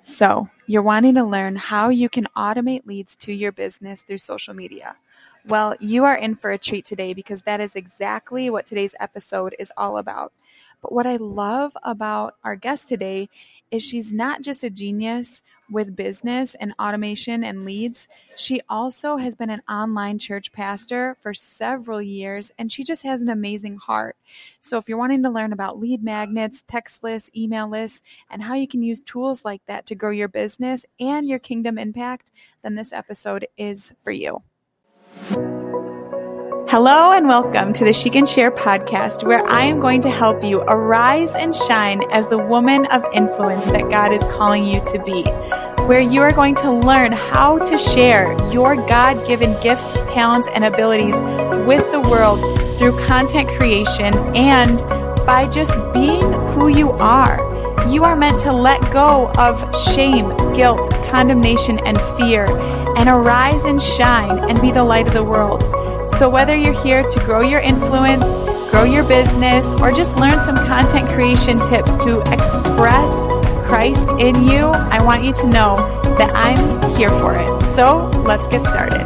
So, you're wanting to learn how you can automate leads to your business through social media. Well, you are in for a treat today because that is exactly what today's episode is all about. But what I love about our guest today is she's not just a genius with business and automation and leads. She also has been an online church pastor for several years and she just has an amazing heart. So if you're wanting to learn about lead magnets, text lists, email lists, and how you can use tools like that to grow your business and your kingdom impact, then this episode is for you. Hello and welcome to the She Can Share podcast, where I am going to help you arise and shine as the woman of influence that God is calling you to be. Where you are going to learn how to share your God given gifts, talents, and abilities with the world through content creation and by just being who you are. You are meant to let go of shame, guilt, condemnation, and fear and arise and shine and be the light of the world. So, whether you're here to grow your influence, grow your business, or just learn some content creation tips to express Christ in you, I want you to know that I'm here for it. So, let's get started.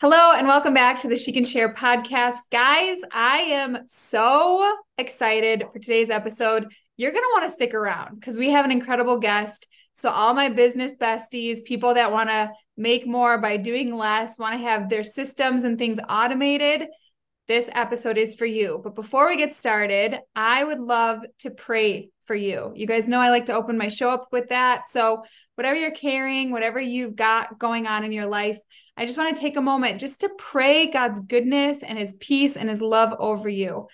Hello, and welcome back to the She Can Share podcast. Guys, I am so excited for today's episode. You're going to want to stick around because we have an incredible guest. So, all my business besties, people that want to make more by doing less, want to have their systems and things automated, this episode is for you. But before we get started, I would love to pray for you. You guys know I like to open my show up with that. So, whatever you're carrying, whatever you've got going on in your life, I just want to take a moment just to pray God's goodness and his peace and his love over you.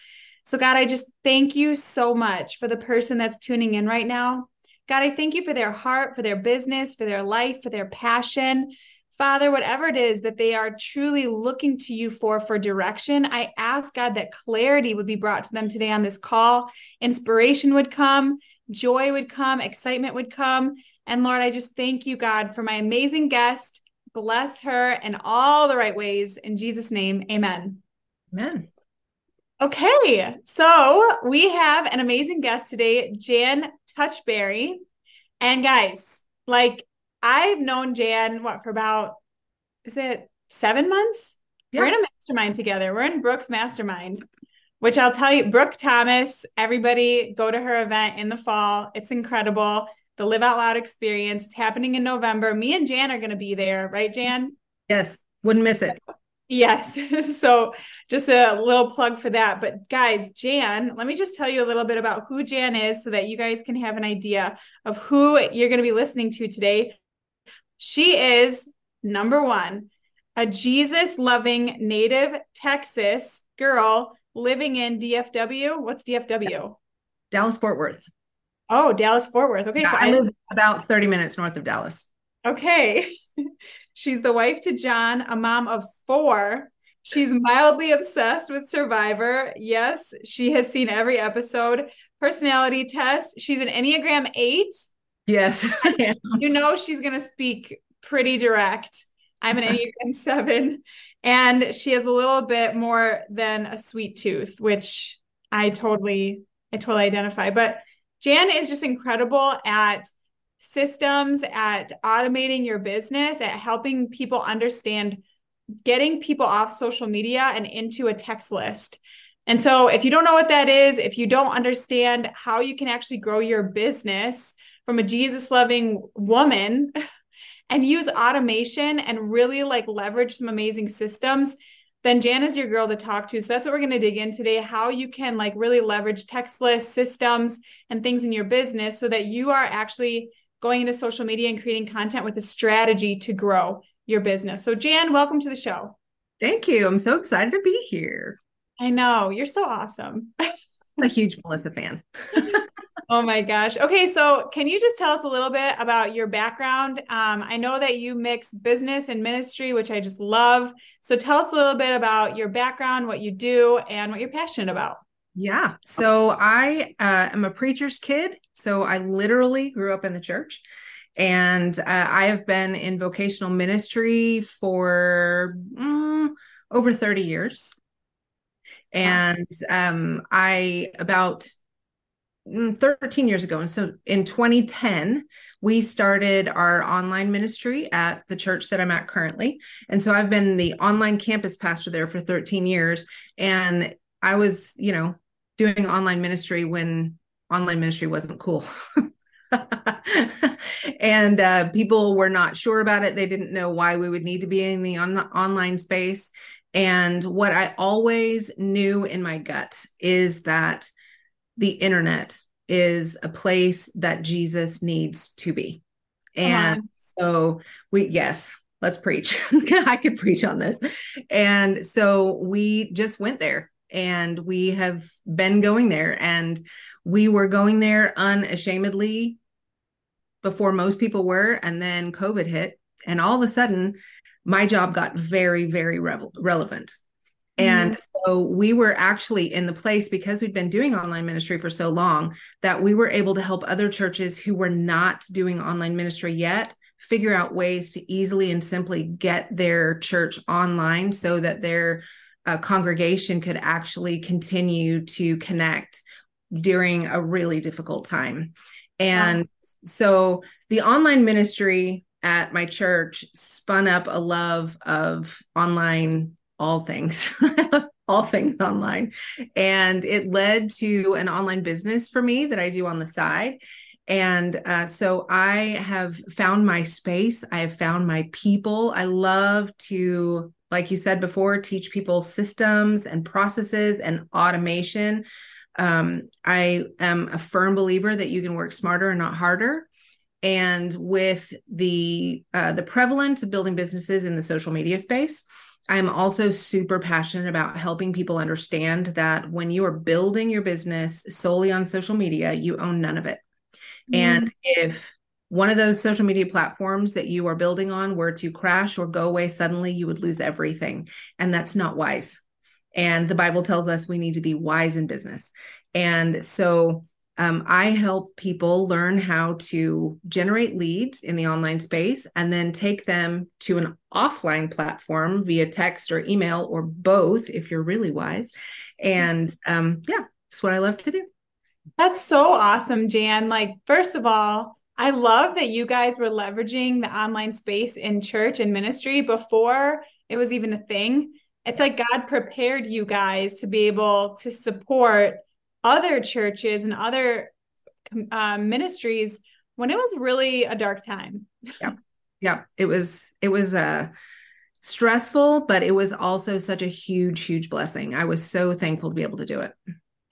So, God, I just thank you so much for the person that's tuning in right now. God, I thank you for their heart, for their business, for their life, for their passion. Father, whatever it is that they are truly looking to you for for direction, I ask God that clarity would be brought to them today on this call. Inspiration would come, joy would come, excitement would come. And Lord, I just thank you, God, for my amazing guest. Bless her in all the right ways. In Jesus' name, amen. Amen. Okay, so we have an amazing guest today, Jan Touchberry. And guys, like I've known Jan what for about is it seven months? Yeah. We're in a mastermind together. We're in Brooke's mastermind, which I'll tell you, Brooke Thomas, everybody go to her event in the fall. It's incredible. The Live Out Loud experience. It's happening in November. Me and Jan are going to be there, right, Jan? Yes, wouldn't miss it. Yes. so just a little plug for that. But guys, Jan, let me just tell you a little bit about who Jan is so that you guys can have an idea of who you're going to be listening to today. She is number one, a Jesus loving native Texas girl living in DFW. What's DFW? Dallas Fort Worth. Oh, Dallas Fort Worth. Okay. Yeah, so I, I live about 30 minutes north of Dallas. Okay. She's the wife to John, a mom of four. She's mildly obsessed with Survivor. Yes, she has seen every episode. Personality test. She's an Enneagram 8. Yes. you know she's going to speak pretty direct. I'm an Enneagram 7 and she has a little bit more than a sweet tooth, which I totally I totally identify. But Jan is just incredible at systems at automating your business, at helping people understand getting people off social media and into a text list. And so, if you don't know what that is, if you don't understand how you can actually grow your business from a Jesus loving woman and use automation and really like leverage some amazing systems, then Jan is your girl to talk to. So that's what we're going to dig in today how you can like really leverage text lists, systems, and things in your business so that you are actually going into social media and creating content with a strategy to grow your business. So, Jan, welcome to the show. Thank you. I'm so excited to be here. I know. You're so awesome. I'm a huge Melissa fan. oh my gosh. Okay. So, can you just tell us a little bit about your background? Um, I know that you mix business and ministry, which I just love. So, tell us a little bit about your background, what you do, and what you're passionate about. Yeah. So I uh, am a preacher's kid. So I literally grew up in the church. And uh, I have been in vocational ministry for mm, over 30 years. And um, I, about mm, 13 years ago, and so in 2010, we started our online ministry at the church that I'm at currently. And so I've been the online campus pastor there for 13 years. And I was, you know, doing online ministry when online ministry wasn't cool. and uh, people were not sure about it. They didn't know why we would need to be in the on- the online space. And what I always knew in my gut is that the internet is a place that Jesus needs to be. And so we, yes, let's preach. I could preach on this. And so we just went there and we have been going there. And we were going there unashamedly before most people were. And then covid hit and all of a sudden my job got very very re- relevant. And mm-hmm. so we were actually in the place because we'd been doing online ministry for so long that we were able to help other churches who were not doing online ministry yet figure out ways to easily and simply get their church online so that their uh, congregation could actually continue to connect during a really difficult time. And wow. so the online ministry at my church spun up a love of online all things. all things online. And it led to an online business for me that I do on the side. And uh, so I have found my space. I have found my people. I love to, like you said before, teach people systems and processes and automation. Um, I am a firm believer that you can work smarter and not harder. And with the uh, the prevalence of building businesses in the social media space, I'm also super passionate about helping people understand that when you are building your business solely on social media, you own none of it. Mm-hmm. And if one of those social media platforms that you are building on were to crash or go away suddenly, you would lose everything. And that's not wise. And the Bible tells us we need to be wise in business. And so um, I help people learn how to generate leads in the online space and then take them to an offline platform via text or email or both if you're really wise. And um, yeah, that's what I love to do. That's so awesome, Jan. Like, first of all, I love that you guys were leveraging the online space in church and ministry before it was even a thing. It's like God prepared you guys to be able to support other churches and other uh, ministries when it was really a dark time. Yeah. Yeah. It was, it was, uh, stressful, but it was also such a huge, huge blessing. I was so thankful to be able to do it.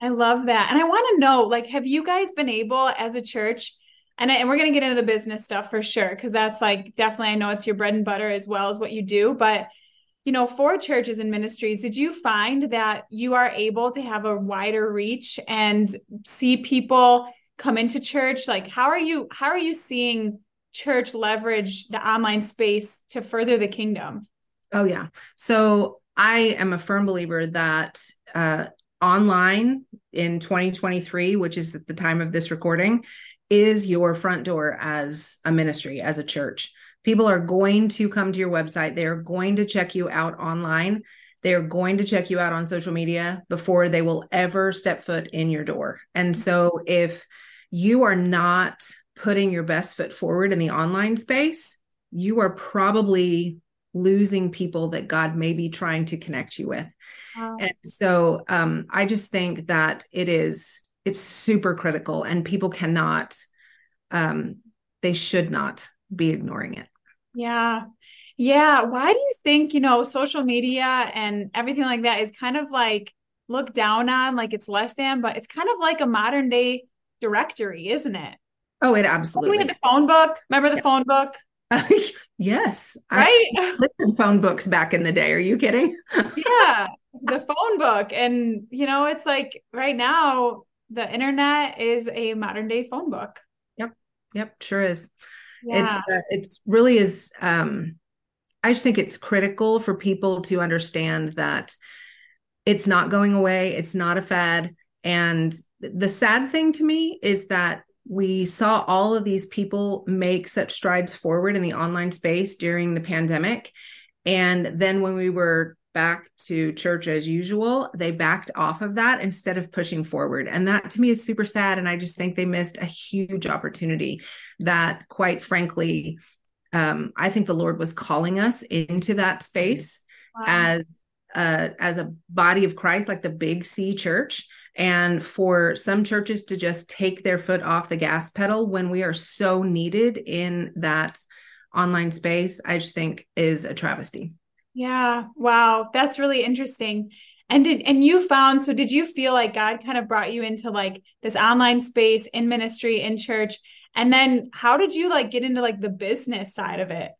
I love that. And I want to know, like, have you guys been able as a church? And, I, and we're going to get into the business stuff for sure, because that's like definitely, I know it's your bread and butter as well as what you do. But you know, for churches and ministries, did you find that you are able to have a wider reach and see people come into church? Like, how are you, how are you seeing church leverage the online space to further the kingdom? Oh, yeah. So I am a firm believer that uh, online in 2023, which is at the time of this recording, is your front door as a ministry, as a church. People are going to come to your website. They're going to check you out online. They're going to check you out on social media before they will ever step foot in your door. And so if you are not putting your best foot forward in the online space, you are probably losing people that God may be trying to connect you with. Wow. And so um, I just think that it is it's super critical and people cannot um, they should not be ignoring it. Yeah. Yeah. Why do you think, you know, social media and everything like that is kind of like looked down on, like it's less than, but it's kind of like a modern day directory, isn't it? Oh, it absolutely. We had the phone book. Remember the yeah. phone book? Uh, yes. Right. I phone books back in the day. Are you kidding? yeah. The phone book. And, you know, it's like right now, the internet is a modern day phone book. Yep. Yep. Sure is yeah. it's uh, it's really is um i just think it's critical for people to understand that it's not going away it's not a fad and the sad thing to me is that we saw all of these people make such strides forward in the online space during the pandemic and then when we were back to church as usual. They backed off of that instead of pushing forward. And that to me is super sad. And I just think they missed a huge opportunity that, quite frankly, um, I think the Lord was calling us into that space wow. as uh, as a body of Christ, like the big C church, and for some churches to just take their foot off the gas pedal when we are so needed in that online space, I just think is a travesty. Yeah. Wow. That's really interesting. And did and you found so did you feel like God kind of brought you into like this online space in ministry in church and then how did you like get into like the business side of it?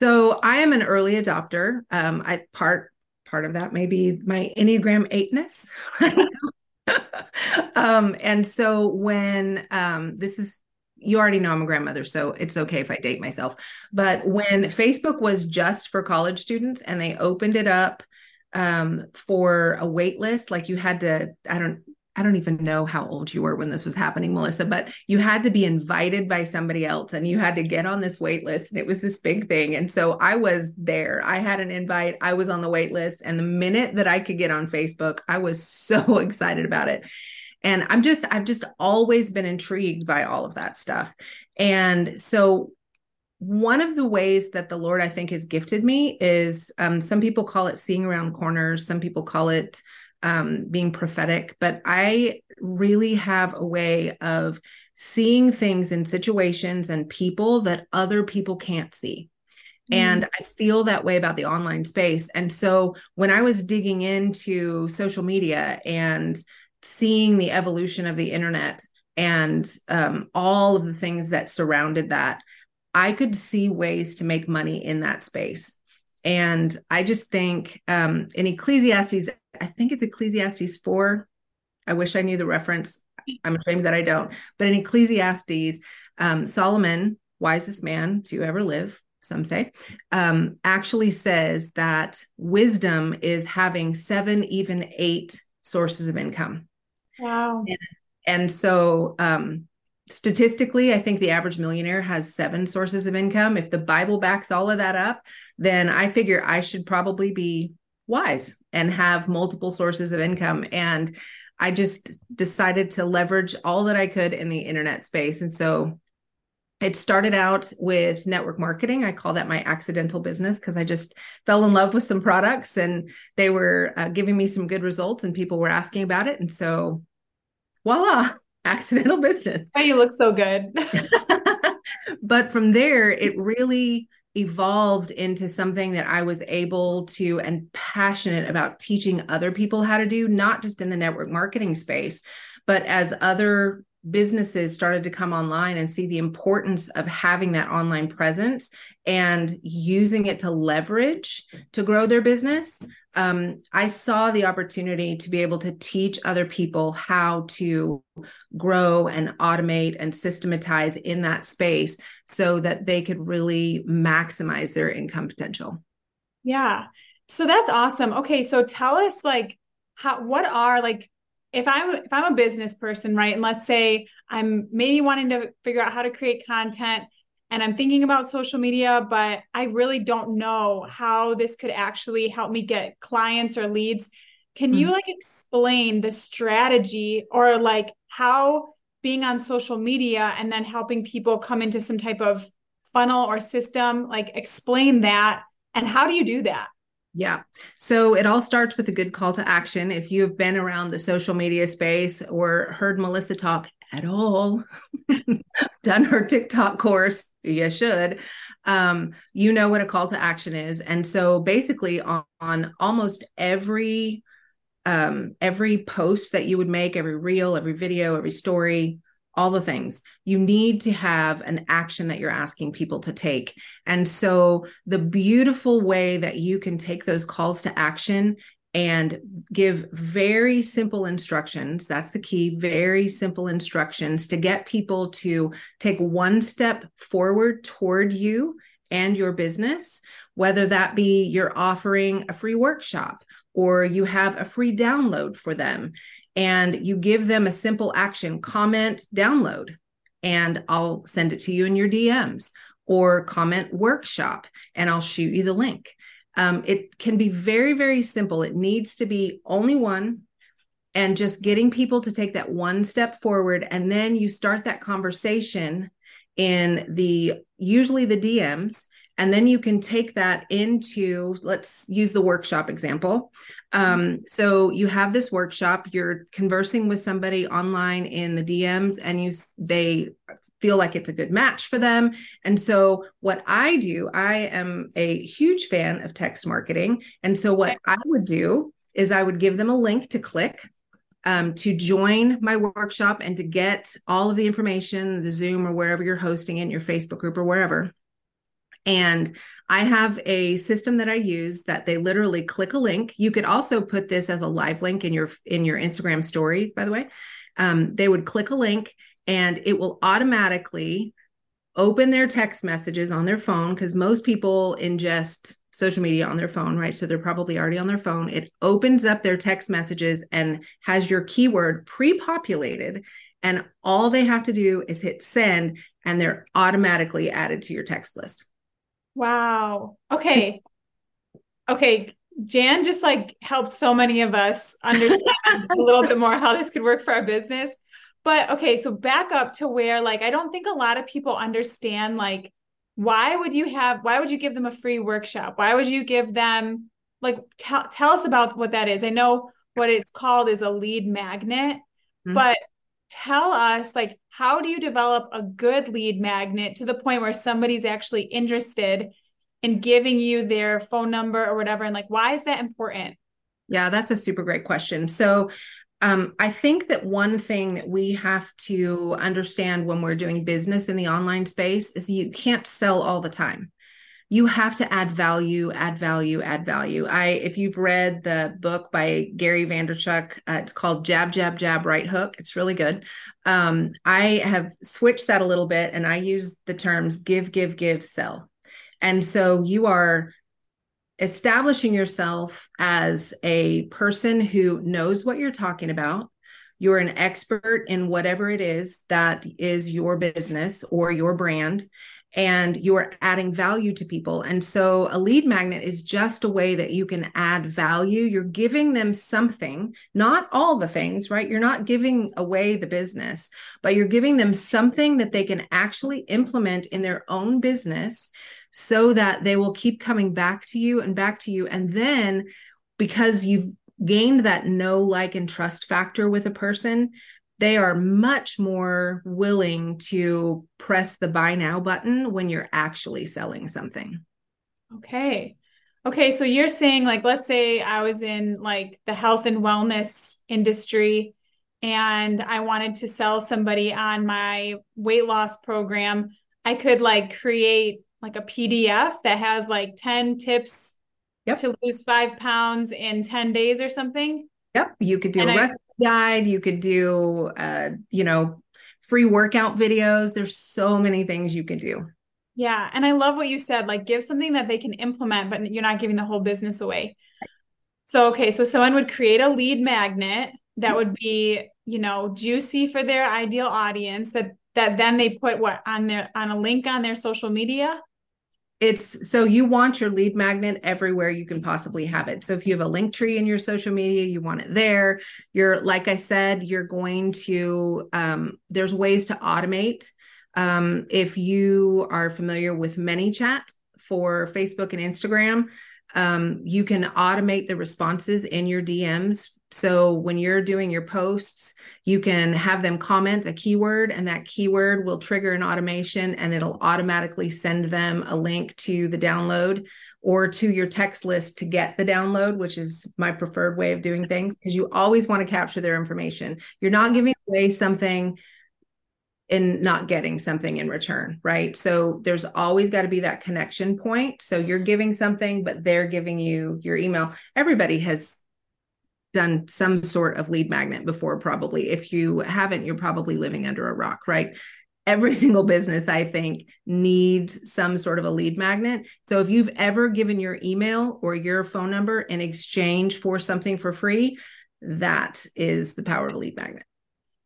So I am an early adopter. Um I part part of that maybe my Enneagram eightness. um and so when um this is you already know I'm a grandmother, so it's okay if I date myself. But when Facebook was just for college students and they opened it up um, for a wait list, like you had to, I don't, I don't even know how old you were when this was happening, Melissa, but you had to be invited by somebody else and you had to get on this wait list. And it was this big thing. And so I was there. I had an invite. I was on the wait list. And the minute that I could get on Facebook, I was so excited about it and i'm just i've just always been intrigued by all of that stuff and so one of the ways that the lord i think has gifted me is um, some people call it seeing around corners some people call it um, being prophetic but i really have a way of seeing things in situations and people that other people can't see and mm. I feel that way about the online space. And so when I was digging into social media and seeing the evolution of the internet and um, all of the things that surrounded that, I could see ways to make money in that space. And I just think um, in Ecclesiastes, I think it's Ecclesiastes 4. I wish I knew the reference. I'm ashamed that I don't. But in Ecclesiastes, um, Solomon, wisest man to ever live, some say, um, actually says that wisdom is having seven, even eight sources of income. Wow. And, and so um, statistically, I think the average millionaire has seven sources of income. If the Bible backs all of that up, then I figure I should probably be wise and have multiple sources of income. And I just decided to leverage all that I could in the internet space. And so it started out with network marketing. I call that my accidental business because I just fell in love with some products and they were uh, giving me some good results and people were asking about it. And so, voila, accidental business. Oh, you look so good. but from there, it really evolved into something that I was able to and passionate about teaching other people how to do, not just in the network marketing space, but as other businesses started to come online and see the importance of having that online presence and using it to leverage to grow their business um, i saw the opportunity to be able to teach other people how to grow and automate and systematize in that space so that they could really maximize their income potential. Yeah. So that's awesome. Okay so tell us like how what are like if I'm if I'm a business person, right, and let's say I'm maybe wanting to figure out how to create content and I'm thinking about social media, but I really don't know how this could actually help me get clients or leads. Can mm-hmm. you like explain the strategy or like how being on social media and then helping people come into some type of funnel or system, like explain that and how do you do that? Yeah. So it all starts with a good call to action. If you have been around the social media space or heard Melissa talk at all, done her TikTok course, you should, um, you know what a call to action is. And so basically on, on almost every um, every post that you would make, every reel, every video, every story, all the things. You need to have an action that you're asking people to take. And so, the beautiful way that you can take those calls to action and give very simple instructions that's the key very simple instructions to get people to take one step forward toward you and your business whether that be you're offering a free workshop or you have a free download for them and you give them a simple action comment, download, and I'll send it to you in your DMs or comment workshop and I'll shoot you the link. Um, it can be very, very simple. It needs to be only one and just getting people to take that one step forward. And then you start that conversation in the usually the DMs and then you can take that into let's use the workshop example. Um, so you have this workshop you're conversing with somebody online in the dms and you they feel like it's a good match for them. And so what i do i am a huge fan of text marketing. And so what i would do is i would give them a link to click um, to join my workshop and to get all of the information the zoom or wherever you're hosting it your facebook group or wherever and I have a system that I use that they literally click a link. You could also put this as a live link in your in your Instagram stories, by the way. Um, they would click a link and it will automatically open their text messages on their phone because most people ingest social media on their phone, right? So they're probably already on their phone. It opens up their text messages and has your keyword pre populated. And all they have to do is hit send, and they're automatically added to your text list. Wow. Okay. Okay. Jan just like helped so many of us understand a little bit more how this could work for our business. But okay, so back up to where like I don't think a lot of people understand like why would you have why would you give them a free workshop? Why would you give them like tell tell us about what that is. I know what it's called is a lead magnet, mm-hmm. but tell us like how do you develop a good lead magnet to the point where somebody's actually interested in giving you their phone number or whatever? And like why is that important? Yeah that's a super great question. So um, I think that one thing that we have to understand when we're doing business in the online space is you can't sell all the time you have to add value, add value, add value. I, if you've read the book by Gary Vaynerchuk, uh, it's called Jab, Jab, Jab, Right Hook. It's really good. Um, I have switched that a little bit and I use the terms give, give, give, sell. And so you are establishing yourself as a person who knows what you're talking about. You're an expert in whatever it is that is your business or your brand and you're adding value to people. And so a lead magnet is just a way that you can add value. You're giving them something, not all the things, right? You're not giving away the business, but you're giving them something that they can actually implement in their own business so that they will keep coming back to you and back to you. And then because you've gained that know, like, and trust factor with a person, they are much more willing to press the buy now button when you're actually selling something. Okay. Okay, so you're saying like let's say I was in like the health and wellness industry and I wanted to sell somebody on my weight loss program, I could like create like a PDF that has like 10 tips yep. to lose 5 pounds in 10 days or something. Yep, you could do and a recipe guide. You could do, uh, you know, free workout videos. There's so many things you could do. Yeah. And I love what you said like, give something that they can implement, but you're not giving the whole business away. So, okay. So, someone would create a lead magnet that would be, you know, juicy for their ideal audience that that then they put what on their on a link on their social media it's so you want your lead magnet everywhere you can possibly have it. So if you have a link tree in your social media, you want it there. You're like I said, you're going to um, there's ways to automate. Um, if you are familiar with ManyChat for Facebook and Instagram, um, you can automate the responses in your DMs so when you're doing your posts, you can have them comment a keyword, and that keyword will trigger an automation and it'll automatically send them a link to the download or to your text list to get the download, which is my preferred way of doing things because you always want to capture their information. You're not giving away something and not getting something in return, right? So there's always got to be that connection point. So you're giving something, but they're giving you your email. Everybody has done some sort of lead magnet before, probably. If you haven't, you're probably living under a rock, right? Every single business, I think, needs some sort of a lead magnet. So if you've ever given your email or your phone number in exchange for something for free, that is the power of a lead magnet.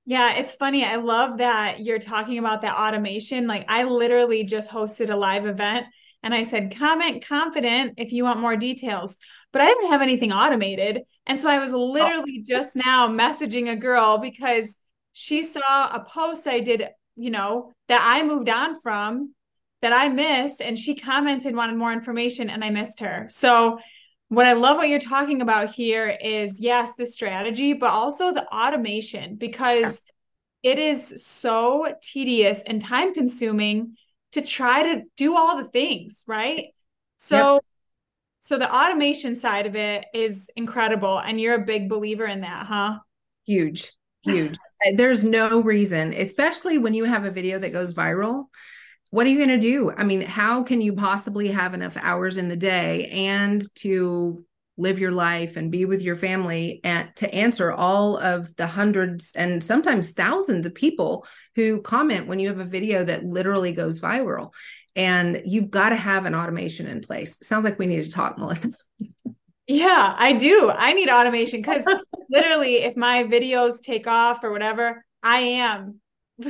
Yeah, it's funny. I love that you're talking about that automation. Like, I literally just hosted a live event and I said, comment confident if you want more details. But I didn't have anything automated. And so I was literally just now messaging a girl because she saw a post I did, you know, that I moved on from that I missed. And she commented, wanted more information, and I missed her. So what I love what you're talking about here is yes, the strategy, but also the automation because it is so tedious and time consuming to try to do all the things, right? So yep. So the automation side of it is incredible and you're a big believer in that, huh? Huge. Huge. Uh, there's no reason, especially when you have a video that goes viral, what are you going to do? I mean, how can you possibly have enough hours in the day and to live your life and be with your family and to answer all of the hundreds and sometimes thousands of people who comment when you have a video that literally goes viral? And you've got to have an automation in place. Sounds like we need to talk, Melissa. Yeah, I do. I need automation because literally, if my videos take off or whatever, I am.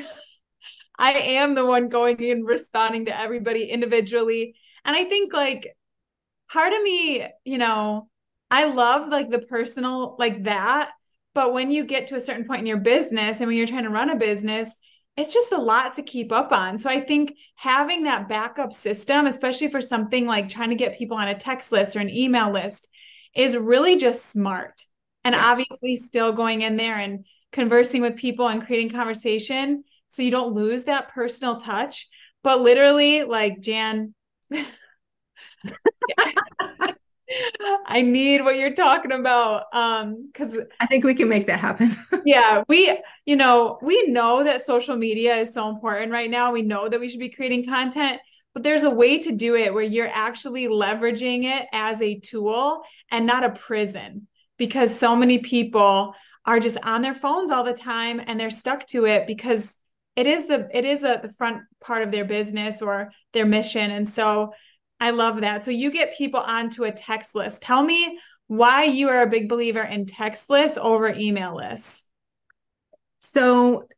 I am the one going in responding to everybody individually. And I think like part of me, you know, I love like the personal like that. But when you get to a certain point in your business and when you're trying to run a business, it's just a lot to keep up on. So I think having that backup system, especially for something like trying to get people on a text list or an email list, is really just smart. And yeah. obviously, still going in there and conversing with people and creating conversation so you don't lose that personal touch. But literally, like Jan, I need what you're talking about. Um, because I think we can make that happen. yeah, we, you know, we know that social media is so important right now. We know that we should be creating content, but there's a way to do it where you're actually leveraging it as a tool and not a prison because so many people are just on their phones all the time and they're stuck to it because it is the it is a, the front part of their business or their mission and so i love that. So you get people onto a text list. Tell me why you are a big believer in text lists over email lists. So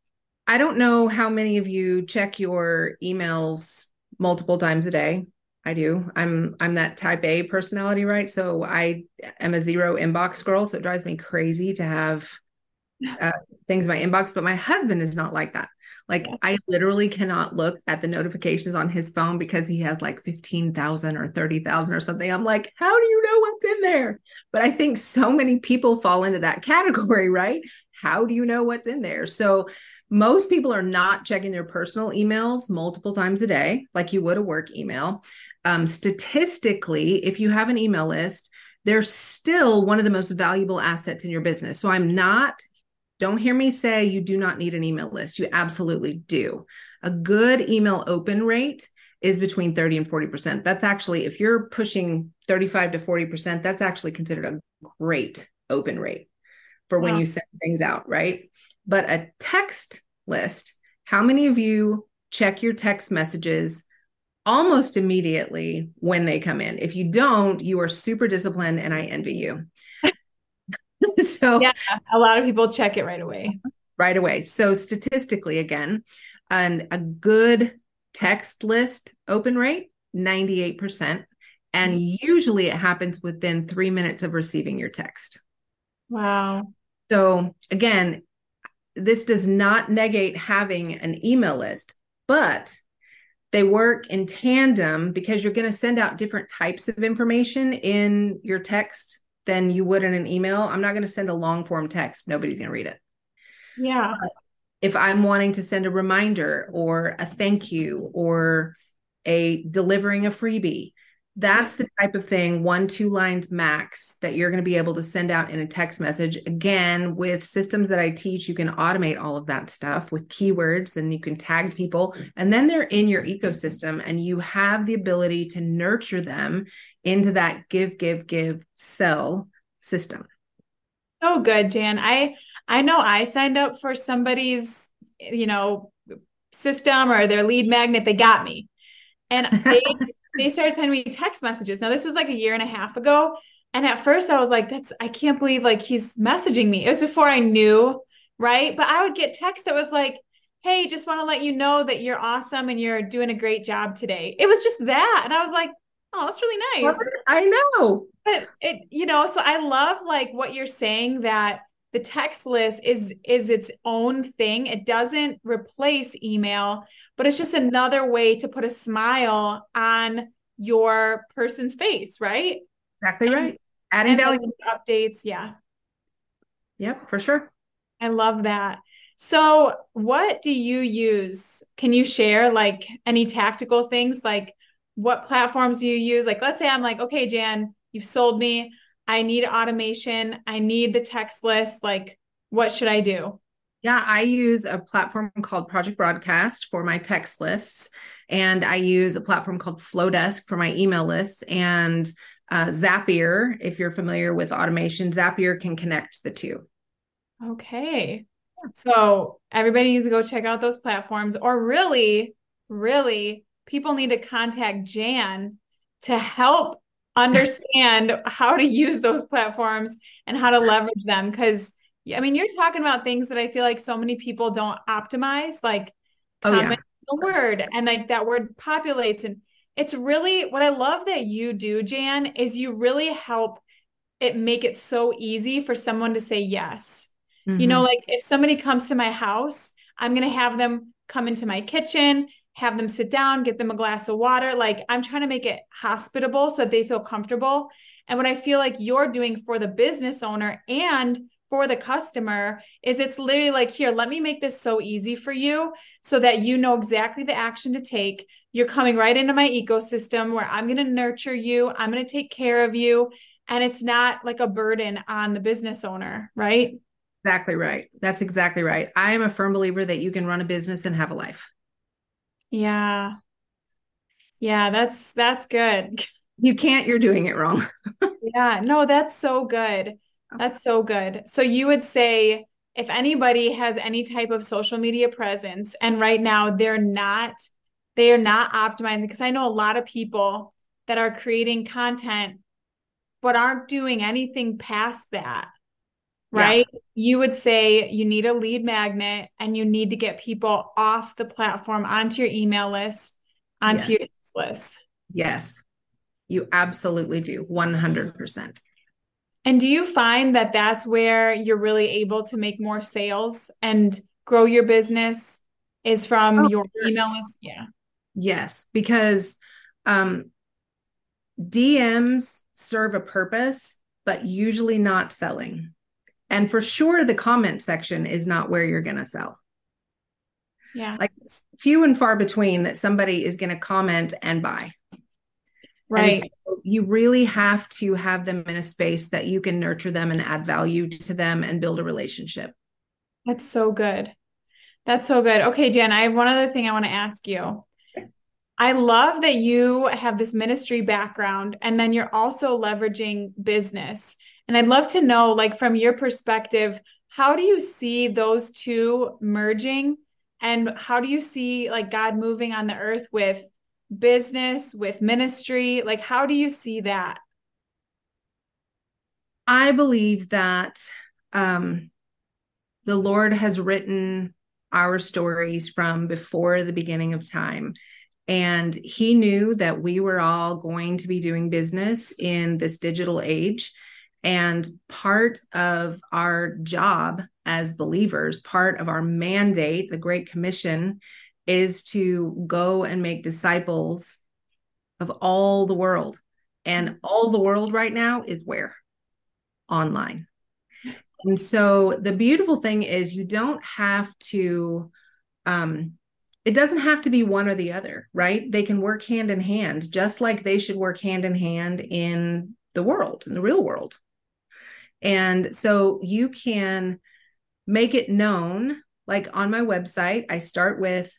i don't know how many of you check your emails multiple times a day. I do. I'm i'm that type a personality right? So i am a zero inbox girl so it drives me crazy to have uh, things in my inbox but my husband is not like that like I literally cannot look at the notifications on his phone because he has like 15,000 or 30,000 or something. I'm like, how do you know what's in there? But I think so many people fall into that category, right? How do you know what's in there? So most people are not checking their personal emails multiple times a day, like you would a work email. Um, statistically, if you have an email list, they're still one of the most valuable assets in your business. So I'm not don't hear me say you do not need an email list. You absolutely do. A good email open rate is between 30 and 40%. That's actually, if you're pushing 35 to 40%, that's actually considered a great open rate for when you send things out, right? But a text list, how many of you check your text messages almost immediately when they come in? If you don't, you are super disciplined and I envy you. so yeah, a lot of people check it right away. Right away. So statistically, again, and a good text list open rate, 98%. And mm-hmm. usually it happens within three minutes of receiving your text. Wow. So again, this does not negate having an email list, but they work in tandem because you're going to send out different types of information in your text than you would in an email. I'm not going to send a long form text. Nobody's going to read it. Yeah. But if I'm wanting to send a reminder or a thank you or a delivering a freebie, that's the type of thing, one, two lines max, that you're going to be able to send out in a text message. Again, with systems that I teach, you can automate all of that stuff with keywords and you can tag people, and then they're in your ecosystem, and you have the ability to nurture them into that give, give, give, sell system. So good, Jan. I I know I signed up for somebody's, you know, system or their lead magnet. They got me. And they they started sending me text messages. Now, this was like a year and a half ago. And at first I was like, that's, I can't believe like he's messaging me. It was before I knew, right? But I would get text that was like, hey, just want to let you know that you're awesome and you're doing a great job today. It was just that. And I was like, oh, that's really nice. I know. But it, you know, so I love like what you're saying that the text list is is its own thing. It doesn't replace email, but it's just another way to put a smile on your person's face, right? Exactly and, right. Adding value updates, yeah. Yep, for sure. I love that. So, what do you use? Can you share like any tactical things like what platforms do you use? Like, let's say I'm like, okay, Jan, you've sold me. I need automation. I need the text list. Like, what should I do? Yeah, I use a platform called Project Broadcast for my text lists, and I use a platform called Flodesk for my email lists, and uh, Zapier, if you're familiar with automation, Zapier can connect the two. Okay. So everybody needs to go check out those platforms, or really, really, people need to contact Jan to help understand how to use those platforms and how to leverage them. Because, I mean, you're talking about things that I feel like so many people don't optimize, like oh, comment yeah. the word and like that word populates. And it's really what I love that you do, Jan, is you really help it make it so easy for someone to say yes. Mm-hmm. You know, mm-hmm. like if somebody comes to my house, I'm going to have them come into my kitchen, have them sit down, get them a glass of water. Like I'm trying to make it hospitable so they feel comfortable. And what I feel like you're doing for the business owner and for the customer is it's literally like, here, let me make this so easy for you so that you know exactly the action to take. You're coming right into my ecosystem where I'm going to nurture you, I'm going to take care of you. And it's not like a burden on the business owner, right? Exactly right. That's exactly right. I am a firm believer that you can run a business and have a life. Yeah. Yeah, that's that's good. You can't, you're doing it wrong. yeah, no, that's so good. That's so good. So you would say if anybody has any type of social media presence and right now they're not they are not optimizing because I know a lot of people that are creating content but aren't doing anything past that right? Yeah. You would say you need a lead magnet and you need to get people off the platform onto your email list, onto yes. your list. Yes, you absolutely do. 100%. And do you find that that's where you're really able to make more sales and grow your business is from oh, your email list? Yeah. Yes, because um, DMs serve a purpose, but usually not selling. And for sure, the comment section is not where you're going to sell. Yeah. Like few and far between that somebody is going to comment and buy. Right. So you really have to have them in a space that you can nurture them and add value to them and build a relationship. That's so good. That's so good. Okay, Jen, I have one other thing I want to ask you. I love that you have this ministry background and then you're also leveraging business. And I'd love to know, like, from your perspective, how do you see those two merging? And how do you see, like, God moving on the earth with business, with ministry? Like, how do you see that? I believe that um, the Lord has written our stories from before the beginning of time. And he knew that we were all going to be doing business in this digital age. And part of our job as believers, part of our mandate, the Great Commission, is to go and make disciples of all the world. And all the world right now is where? Online. And so the beautiful thing is you don't have to um it doesn't have to be one or the other, right? They can work hand in hand, just like they should work hand in hand in the world, in the real world. And so you can make it known, like on my website, I start with,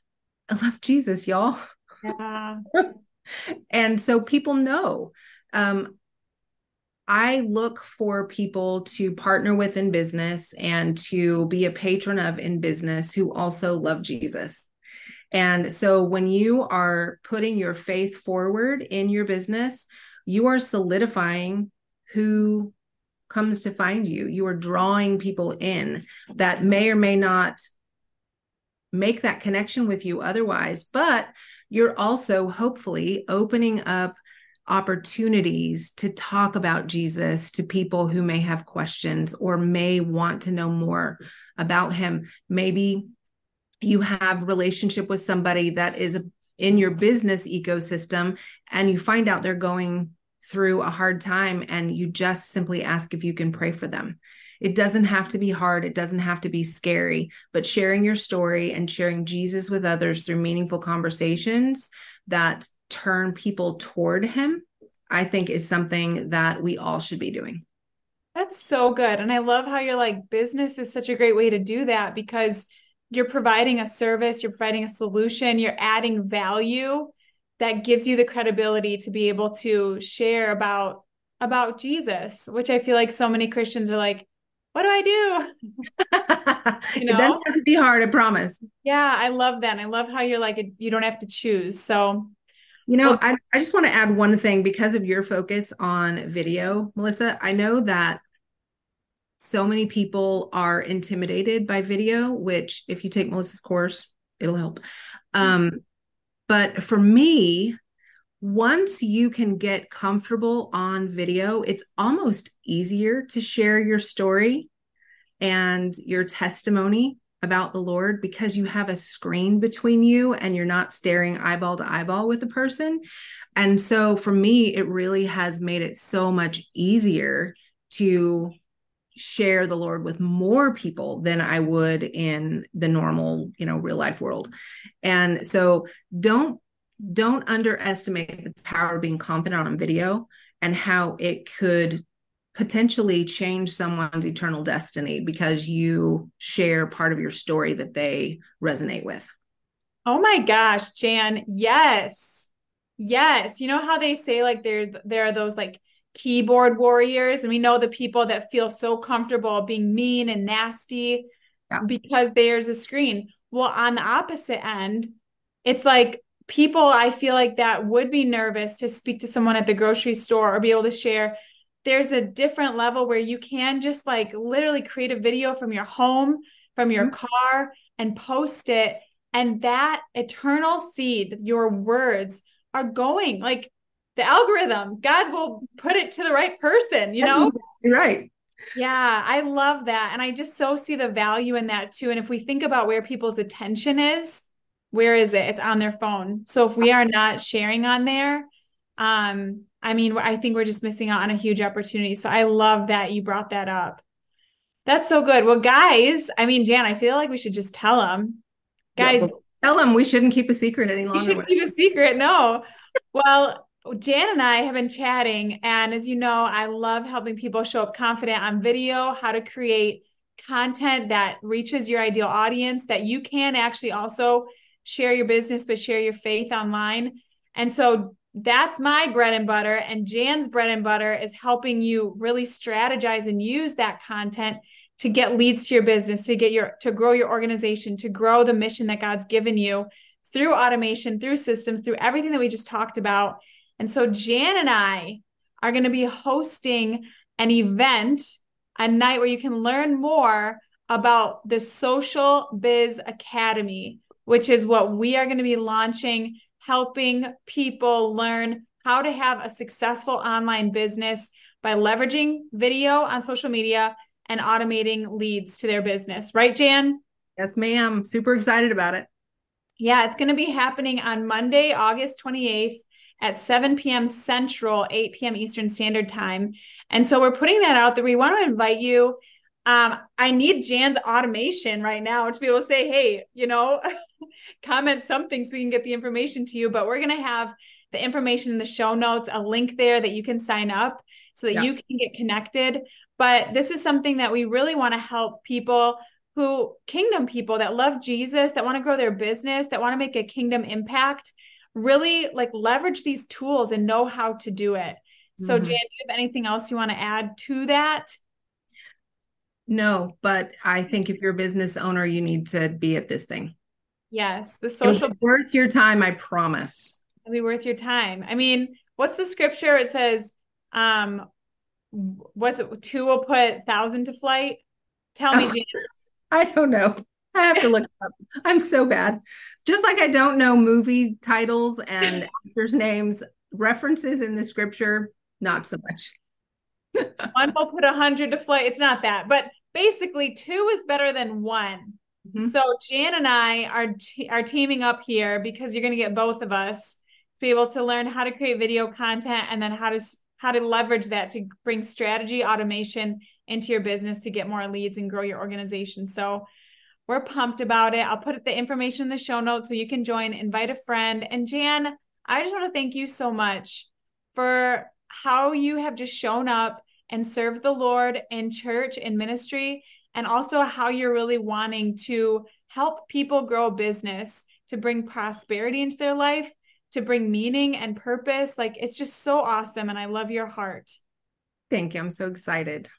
I love Jesus, y'all. Yeah. and so people know. Um, I look for people to partner with in business and to be a patron of in business who also love Jesus. And so when you are putting your faith forward in your business, you are solidifying who comes to find you. You are drawing people in that may or may not make that connection with you otherwise. But you're also hopefully opening up opportunities to talk about Jesus to people who may have questions or may want to know more about him. Maybe you have relationship with somebody that is in your business ecosystem and you find out they're going through a hard time and you just simply ask if you can pray for them. It doesn't have to be hard, it doesn't have to be scary, but sharing your story and sharing Jesus with others through meaningful conversations that turn people toward him, I think is something that we all should be doing. That's so good. And I love how you're like, business is such a great way to do that because you're providing a service, you're providing a solution, you're adding value that gives you the credibility to be able to share about about Jesus, which I feel like so many Christians are like, what do I do? you know? It doesn't have to be hard, I promise. Yeah, I love that. And I love how you're like, you don't have to choose. So, you know, well, I, I just want to add one thing because of your focus on video, Melissa. I know that so many people are intimidated by video, which, if you take Melissa's course, it'll help. Um, but for me, once you can get comfortable on video, it's almost easier to share your story and your testimony about the Lord because you have a screen between you and you're not staring eyeball to eyeball with the person. And so for me, it really has made it so much easier to share the Lord with more people than I would in the normal, you know, real life world. And so don't don't underestimate the power of being confident on video and how it could potentially change someone's eternal destiny because you share part of your story that they resonate with. Oh my gosh, Jan, yes. Yes, you know how they say like there there are those like keyboard warriors and we know the people that feel so comfortable being mean and nasty yeah. because there's a screen. Well, on the opposite end, it's like people I feel like that would be nervous to speak to someone at the grocery store or be able to share. There's a different level where you can just like literally create a video from your home, from your mm-hmm. car, and post it. And that eternal seed, your words are going like the algorithm. God will put it to the right person, you know? Right. Yeah, I love that. And I just so see the value in that too. And if we think about where people's attention is, where is it? It's on their phone. So if we are not sharing on there, um, I mean, I think we're just missing out on a huge opportunity. So I love that you brought that up. That's so good. Well, guys, I mean, Jan, I feel like we should just tell them, guys. Yeah, tell them we shouldn't keep a secret any longer. We shouldn't keep a secret. No. Well, Jan and I have been chatting, and as you know, I love helping people show up confident on video, how to create content that reaches your ideal audience that you can actually also share your business, but share your faith online. And so that's my bread and butter. And Jan's bread and butter is helping you really strategize and use that content to get leads to your business, to get your, to grow your organization, to grow the mission that God's given you through automation, through systems, through everything that we just talked about. And so Jan and I are going to be hosting an event, a night where you can learn more about the Social Biz Academy which is what we are going to be launching, helping people learn how to have a successful online business by leveraging video on social media and automating leads to their business. Right, Jan? Yes, ma'am. Super excited about it. Yeah, it's going to be happening on Monday, August 28th at 7 p.m. Central, 8 p.m. Eastern Standard Time. And so we're putting that out there. We want to invite you. Um, I need Jan's automation right now to be able to say, hey, you know, comment something so we can get the information to you. But we're going to have the information in the show notes, a link there that you can sign up so that yeah. you can get connected. But this is something that we really want to help people who kingdom people that love Jesus, that want to grow their business, that want to make a kingdom impact, really like leverage these tools and know how to do it. So, mm-hmm. Jan, do you have anything else you want to add to that? No, but I think if you're a business owner, you need to be at this thing. Yes, the social worth your time, I promise. It'll be worth your time. I mean, what's the scripture? It says, um, what's it? Two will put thousand to flight. Tell me, oh, I don't know. I have to look up. I'm so bad. Just like I don't know movie titles and actors' names, references in the scripture, not so much. one will put a hundred to flight. It's not that, but basically, two is better than one. Mm-hmm. So Jan and I are are teaming up here because you're going to get both of us to be able to learn how to create video content and then how to how to leverage that to bring strategy automation into your business to get more leads and grow your organization. So we're pumped about it. I'll put the information in the show notes so you can join, invite a friend. And Jan, I just want to thank you so much for how you have just shown up and served the Lord in church and ministry, and also how you're really wanting to help people grow a business to bring prosperity into their life, to bring meaning and purpose. Like it's just so awesome. And I love your heart. Thank you. I'm so excited.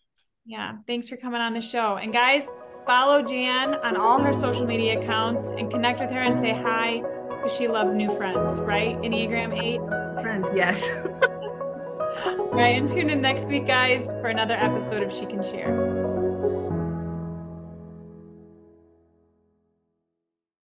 Yeah. Thanks for coming on the show. And guys, follow Jan on all her social media accounts and connect with her and say hi because she loves new friends, right? Enneagram 8? Friends, yes. right. And tune in next week, guys, for another episode of She Can Share.